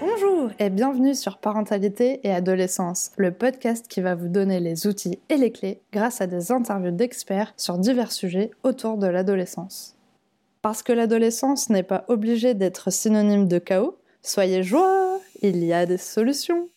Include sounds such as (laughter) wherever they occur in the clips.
Bonjour et bienvenue sur Parentalité et Adolescence, le podcast qui va vous donner les outils et les clés grâce à des interviews d'experts sur divers sujets autour de l'adolescence. Parce que l'adolescence n'est pas obligée d'être synonyme de chaos, soyez joie, il y a des solutions.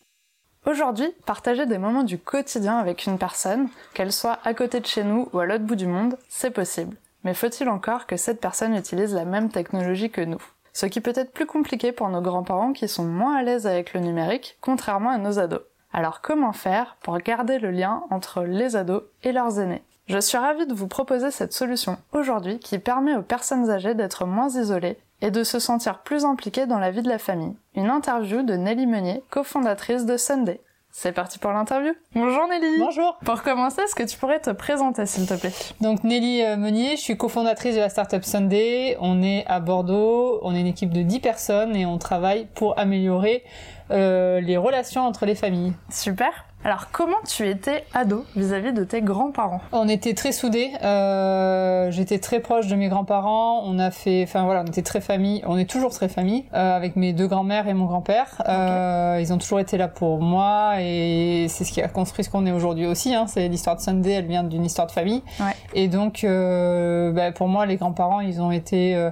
Aujourd'hui, partager des moments du quotidien avec une personne, qu'elle soit à côté de chez nous ou à l'autre bout du monde, c'est possible. Mais faut-il encore que cette personne utilise la même technologie que nous? Ce qui peut être plus compliqué pour nos grands-parents qui sont moins à l'aise avec le numérique, contrairement à nos ados. Alors comment faire pour garder le lien entre les ados et leurs aînés? Je suis ravie de vous proposer cette solution aujourd'hui qui permet aux personnes âgées d'être moins isolées et de se sentir plus impliquées dans la vie de la famille. Une interview de Nelly Meunier, cofondatrice de Sunday. C'est parti pour l'interview. Bonjour Nelly. Bonjour. Pour commencer, est-ce que tu pourrais te présenter s'il te plaît? Donc Nelly euh, Meunier, je suis cofondatrice de la startup Sunday. On est à Bordeaux, on est une équipe de 10 personnes et on travaille pour améliorer euh, les relations entre les familles. Super. Alors, comment tu étais ado vis-à-vis de tes grands-parents? On était très soudés. Euh, J'étais très proche de mes grands-parents. On a fait, enfin voilà, on était très famille. On est toujours très famille euh, avec mes deux grands-mères et mon grand-père. Euh, ils ont toujours été là pour moi et c'est ce qui a construit ce qu'on est aujourd'hui aussi. Hein. C'est l'histoire de Sunday. Elle vient d'une histoire de famille. Ouais. Et donc, bah, pour moi, les grands-parents, ils ont été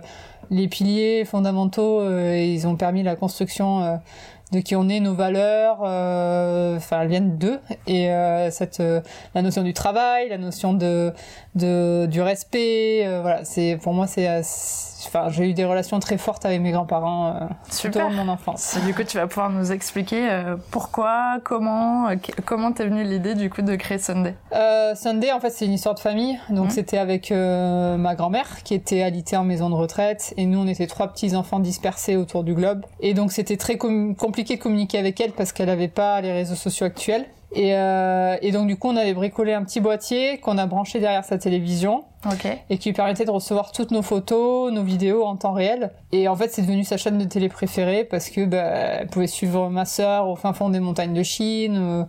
les piliers fondamentaux. et ils ont permis la construction. De qui on est, nos valeurs, euh, enfin elles viennent d'eux. Et euh, cette euh, la notion du travail, la notion de, de du respect, voilà c'est pour moi c'est- enfin j'ai eu des relations très fortes avec mes grands-parents euh, tout au Super. long de mon enfance. Et du coup, tu vas pouvoir nous expliquer euh, pourquoi, comment, euh, comment t'es venue l'idée du coup de créer Sunday? Euh, Sunday en fait c'est une histoire de famille donc Mhm. c'était avec ma grand-mère qui était alitée en maison de retraite et nous on était trois petits enfants dispersés autour du globe et donc c'était très com- compliqué de communiquer avec elle parce qu'elle avait pas les réseaux sociaux actuels. Et, euh, et donc du coup on avait bricolé un petit boîtier qu'on a branché derrière sa télévision Ok. et qui lui permettait de recevoir toutes nos photos, nos vidéos en temps réel. Et en fait, c'est devenu sa chaîne de télé préférée parce que bah, elle pouvait suivre ma sœur au fin fond des montagnes de Chine. euh,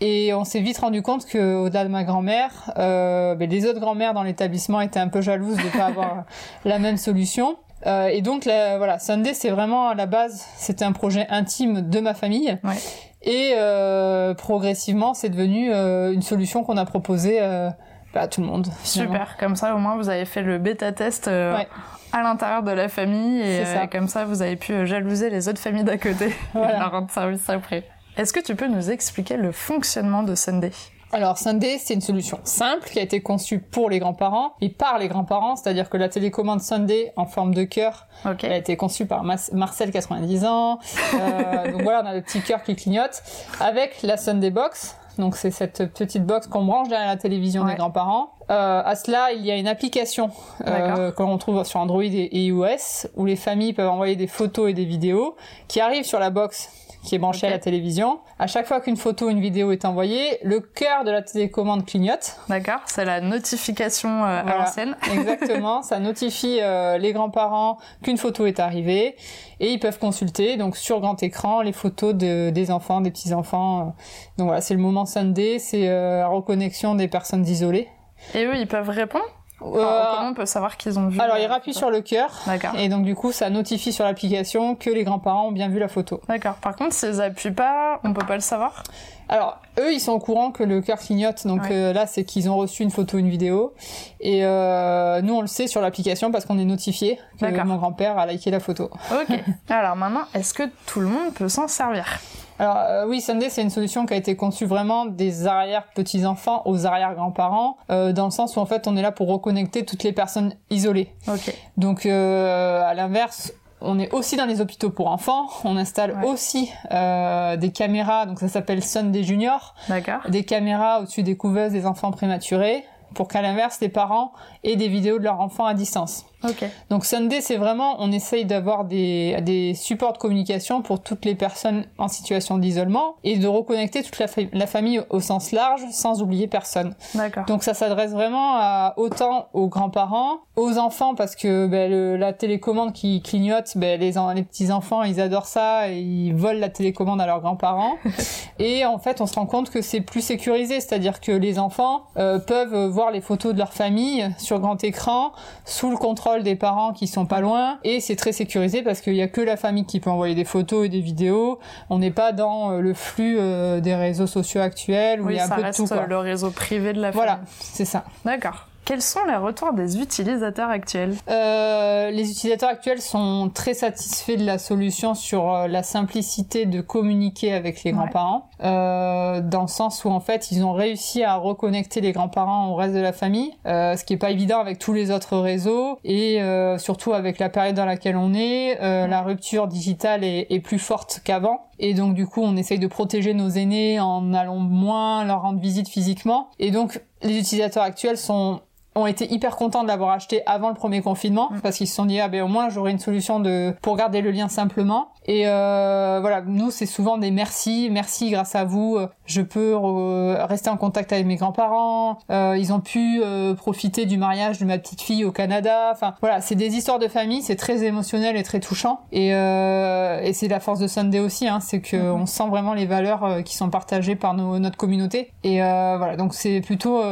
et on s'est vite rendu compte que au-delà de ma grand-mère, euh, bah, les autres grand-mères dans l'établissement étaient un peu jalouses de pas avoir (laughs) la même solution. Euh, et donc la, voilà, Sunday, c'est vraiment à la base, c'était un projet intime de ma famille. Ouais. Et euh, progressivement, c'est devenu euh, une solution qu'on a proposée euh, bah, à tout le monde. finalement. Super. Comme ça, au moins, vous avez fait le bêta-test euh, Ouais. à l'intérieur de la famille et C'est ça. euh, comme ça, vous avez pu euh, jalouser les autres familles d'à côté (laughs) et Voilà. leur rendre service après. Est-ce que tu peux nous expliquer le fonctionnement de Sunday? Alors Sunday, c'est une solution simple qui a été conçue pour les grands-parents et par les grands-parents, c'est-à-dire que la télécommande Sunday en forme de cœur, elle a été conçue par Mas- Marcel 90 ans. Euh, (laughs) donc voilà, on a le petit cœur qui clignote avec la Sunday Box. Donc c'est cette petite box qu'on branche derrière la télévision Ouais. des grands-parents. Euh, à cela, il y a une application euh, que l'on trouve sur Android et iOS où les familles peuvent envoyer des photos et des vidéos qui arrivent sur la box qui est branchée à la télévision. À chaque fois qu'une photo ou une vidéo est envoyée, le cœur de la télécommande clignote. D'accord. C'est la notification euh, à Voilà. l'ancienne. (laughs) Exactement, ça notifie euh, les grands-parents qu'une photo est arrivée et ils peuvent consulter donc sur grand écran les photos de, des enfants, des petits-enfants. euh. Donc voilà, c'est le moment Sunday, c'est euh, la reconnexion des personnes isolées. Et eux, ils peuvent répondre Enfin, Euh, Comment on peut savoir qu'ils ont vu alors ils rappuient sur le cœur D'accord. et donc du coup ça notifie sur l'application que les grands-parents ont bien vu la photo. D'accord. Par contre, s'ils appuient pas, on peut pas le savoir. Alors, eux, ils sont au courant que le cœur clignote, donc Ouais. euh, là, c'est qu'ils ont reçu une photo, une vidéo. Et euh, nous, on le sait sur l'application parce qu'on est notifié que mon grand-père a liké la photo. Ok. (laughs) Alors maintenant, est-ce que tout le monde peut s'en servir? Alors euh, oui, Sunday, c'est une solution qui a été conçue vraiment des arrière-petits-enfants aux arrière-grands-parents, euh, dans le sens où en fait, on est là pour reconnecter toutes les personnes isolées. Ok. Donc, euh, à l'inverse, on est aussi dans les hôpitaux pour enfants. On installe Ouais. aussi euh, des caméras, donc ça s'appelle Sunday Junior. D'accord. des caméras au-dessus des couveuses des enfants prématurés pour qu'à l'inverse, les parents aient des vidéos de leurs enfants à distance. Donc Sunday, c'est vraiment, on essaye d'avoir des, des supports de communication pour toutes les personnes en situation d'isolement et de reconnecter toute la, fa- la famille au sens large sans oublier personne. Donc ça s'adresse vraiment à, autant aux grands-parents, aux enfants parce que ben, le- la télécommande qui clignote, ben, les, en- les petits-enfants, ils adorent ça et ils volent la télécommande à leurs grands-parents. (laughs) et en fait, on se rend compte que c'est plus sécurisé, c'est-à-dire que les enfants euh, peuvent voir les photos de leur famille sur grand écran sous le contrôle contrôle des parents qui sont pas loin et c'est très sécurisé parce qu'il y a que la famille qui peut envoyer des photos et des vidéos. On n'est pas dans le flux des réseaux sociaux actuels où il y a un peu de tout. le réseau privé de la famille. Voilà, c'est ça. D'accord. Quels sont les retours des utilisateurs actuels? Euh, Les utilisateurs actuels sont très satisfaits de la solution sur euh, la simplicité de communiquer avec les grands-parents, euh, dans le sens où en fait ils ont réussi à reconnecter les grands-parents au reste de la famille, euh, ce qui est pas évident avec tous les autres réseaux et euh, surtout avec la période dans laquelle on est, euh, la rupture digitale est, est plus forte qu'avant. Et donc du coup on essaye de protéger nos aînés en allant moins leur rendre visite physiquement. Et donc les utilisateurs actuels sont ont été hyper contents de l'avoir acheté avant le premier confinement mm. parce qu'ils se sont dit ah ben au moins j'aurai une solution de pour garder le lien simplement. Et euh, voilà nous c'est souvent des merci merci grâce à vous. Je peux rester en contact avec mes grands-parents. Euh, ils ont pu euh, profiter du mariage de ma petite fille au Canada. Enfin voilà c'est des histoires de famille c'est très émotionnel et très touchant. Et, euh, et c'est la force de Sunday aussi hein, c'est que mm-hmm. on sent vraiment les valeurs euh, qui sont partagées par nos, notre communauté. Et euh, voilà donc c'est plutôt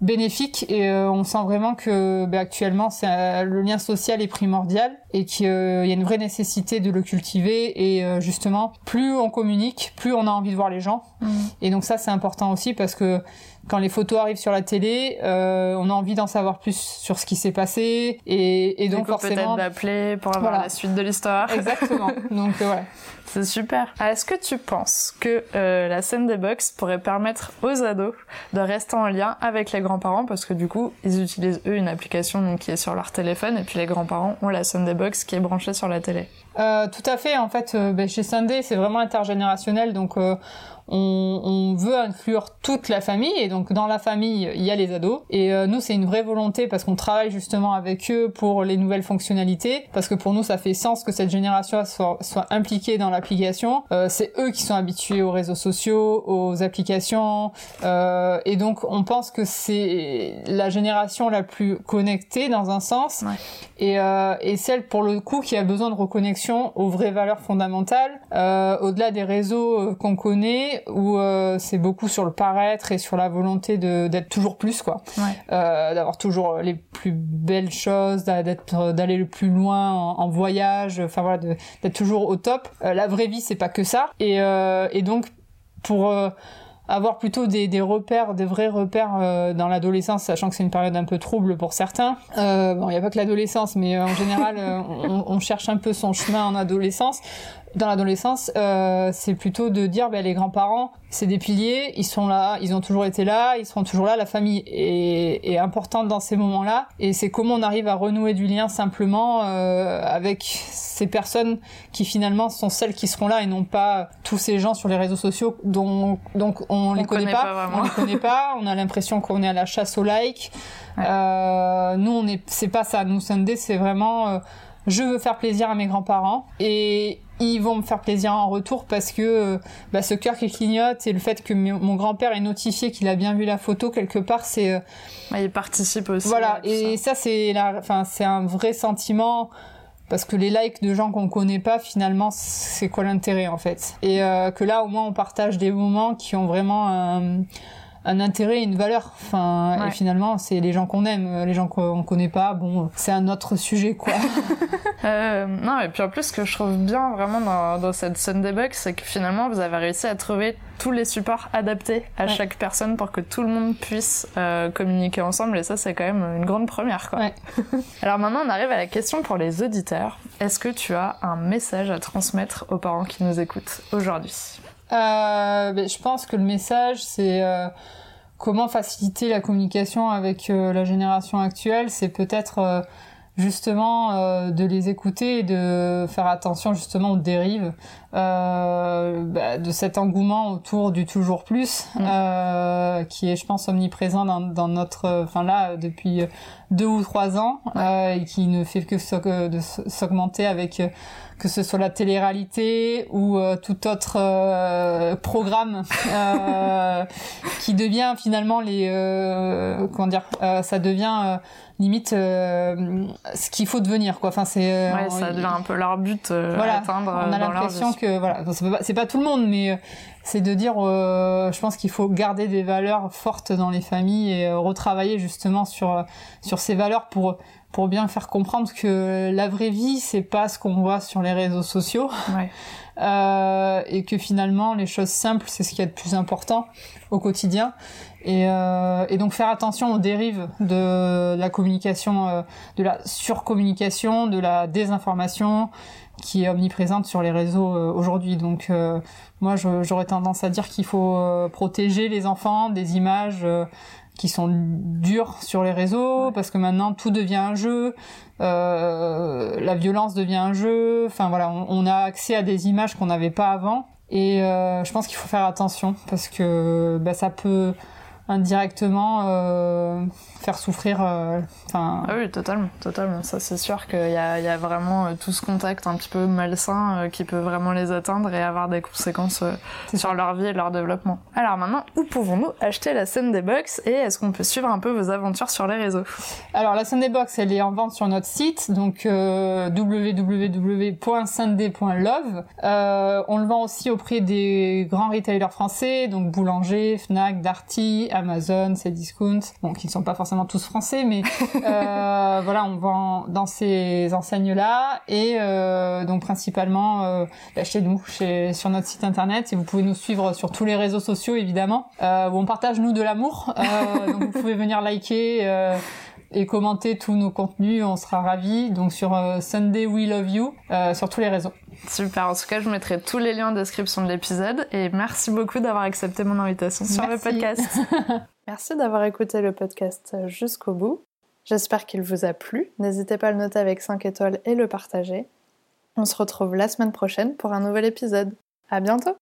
bénéfique et on sent vraiment que bah, actuellement c'est le lien social est primordial et qu'il y a une vraie nécessité de le cultiver et euh, justement plus on communique, plus on a envie de voir les gens. Mmh. Et donc ça c'est important aussi parce que quand les photos arrivent sur la télé, euh, on a envie d'en savoir plus sur ce qui s'est passé et, et donc forcément peut-être d'appeler pour avoir la suite de l'histoire. Exactement. (laughs) donc voilà. C'est super. Ah, est-ce que tu penses que euh, la scène des box pourrait permettre aux ados de rester en lien avec les grands-parents? Parce que du coup ils utilisent eux une application qui est sur leur téléphone et puis les grands-parents ont la Sunday Box qui est branchée sur la télé. Euh, tout à fait. En fait, euh, ben, chez Sunday c'est vraiment intergénérationnel donc euh, on, on, veut inclure toute la famille et donc dans la famille il y a les ados. Et euh, nous c'est une vraie volonté parce qu'on travaille justement avec eux pour les nouvelles fonctionnalités parce que pour nous ça fait sens que cette génération soit, soit impliquée dans l'application. Euh, c'est eux qui sont habitués aux réseaux sociaux aux applications. Euh, et donc on pense que c'est la génération la plus connectée dans un sens. Ouais. et, euh, et celle pour le coup qui a besoin de reconnexion aux vraies valeurs fondamentales euh, au-delà des réseaux qu'on connaît où euh, c'est beaucoup sur le paraître et sur la volonté de d'être toujours plus quoi, ouais. euh, d'avoir toujours les plus belles choses, d'être d'aller le plus loin en, en voyage, enfin voilà, d'être toujours au top. Euh, la vraie vie c'est pas que ça et euh, et donc pour euh, avoir plutôt des, des, repères, des vrais repères euh, dans l'adolescence, sachant que c'est une période un peu trouble pour certains. Euh, bon, il n'y a pas que l'adolescence, mais en général, (laughs) on, on, cherche un peu son chemin en adolescence dans l'adolescence, euh, c'est plutôt de dire ben, les grands-parents, c'est des piliers, ils sont là, ils ont toujours été là, ils seront toujours là, la famille est, est importante dans ces moments-là, et c'est comment on arrive à renouer du lien simplement euh, avec ces personnes qui finalement sont celles qui seront là et non pas tous ces gens sur les réseaux sociaux. Dont donc on, on les connaît, connaît pas, pas. on les connaît pas, on a l'impression qu'on est à la chasse au like. Ouais. Euh, nous on est, c'est pas ça, nous Sunday c'est vraiment euh, je veux faire plaisir à mes grands-parents. Et ils vont me faire plaisir en retour parce que bah, ce cœur qui clignote et le fait que mon grand-père ait notifié qu'il a bien vu la photo quelque part c'est ouais, euh, il participe aussi voilà et ça, ça c'est la enfin c'est un vrai sentiment parce que les likes de gens qu'on connaît pas finalement c'est quoi l'intérêt en fait? Et euh, que là au moins on partage des moments qui ont vraiment un un intérêt et une valeur. Enfin, ouais. et finalement, c'est les gens qu'on aime, les gens qu'on connaît pas. Bon, c'est un autre sujet, quoi. (laughs) euh, non, et puis en plus, ce que je trouve bien vraiment dans, dans cette Sunday Box, c'est que finalement, vous avez réussi à trouver tous les supports adaptés à ouais. chaque personne pour que tout le monde puisse euh, communiquer ensemble. Et ça, c'est quand même une grande première, quoi. Ouais. (laughs) Alors maintenant, on arrive à la question pour les auditeurs. Est-ce que tu as un message à transmettre aux parents qui nous écoutent aujourd'hui? euh, ben, je pense que le message, c'est euh, comment faciliter la communication avec euh, la génération actuelle. C'est peut-être euh, justement euh, de les écouter et de faire attention justement aux dérives euh, bah, de cet engouement autour du toujours plus mmh. euh, qui est je pense omniprésent dans, dans notre enfin là depuis deux ou trois ans euh, et qui ne fait que s'augmenter avec que ce soit la télé-réalité ou euh, tout autre euh, programme euh, qui devient finalement les comment dire ça devient limite euh, ce qu'il faut devenir quoi. Enfin c'est euh, ouais, ça devient un peu leur but euh, voilà, à atteindre on a l'impression que voilà c'est pas, pas tout le monde mais c'est de dire je pense qu'il faut garder des valeurs fortes dans les familles et retravailler justement sur sur ces valeurs pour pour bien faire comprendre que la vraie vie, c'est pas ce qu'on voit sur les réseaux sociaux. Ouais. (laughs) Euh, et que finalement les choses simples c'est ce qui est le plus important au quotidien et, euh, et donc faire attention aux dérives de la communication euh, de la surcommunication de la désinformation qui est omniprésente sur les réseaux euh, aujourd'hui donc euh, moi j'aurais tendance à dire qu'il faut protéger les enfants des images qui sont durs sur les réseaux parce que maintenant tout devient un jeu, euh, la violence devient un jeu. Enfin voilà, on, on a accès à des images qu'on n'avait pas avant et euh, je pense qu'il faut faire attention parce que bah, ça peut indirectement euh, faire souffrir. euh, Enfin, Ah oui, totalement, totalement. Ça, c'est sûr qu'il y y a vraiment euh, tout ce contact un petit peu malsain euh, qui peut vraiment les atteindre et avoir des conséquences sur leur vie et leur développement. Alors maintenant, où pouvons-nous acheter la scène des box et est-ce qu'on peut suivre un peu vos aventures sur les réseaux? Alors la Sunday Box, elle est en vente sur notre site, donc www.sunday.love. Euh, on le vend aussi auprès des grands retailers français, donc Boulanger, Fnac, Darty, Amazon, Cdiscount, bon qui ne sont pas forcément tous français, mais (laughs) euh, voilà, on vend dans ces enseignes-là et euh, donc principalement euh, bah, chez nous, chez, sur notre site internet. Et vous pouvez nous suivre sur tous les réseaux sociaux évidemment, euh, où on partage nous de l'amour. Donc vous pouvez venir liker. Et commenter tous nos contenus, on sera ravis. Donc sur euh, Sunday We Love You, euh, sur tous les réseaux. Super, en tout cas, je mettrai tous les liens en description de l'épisode et merci beaucoup d'avoir accepté mon invitation sur le podcast. (laughs) merci d'avoir écouté le podcast jusqu'au bout. J'espère qu'il vous a plu. N'hésitez pas à le noter avec 5 étoiles et le partager. On se retrouve la semaine prochaine pour un nouvel épisode. À bientôt!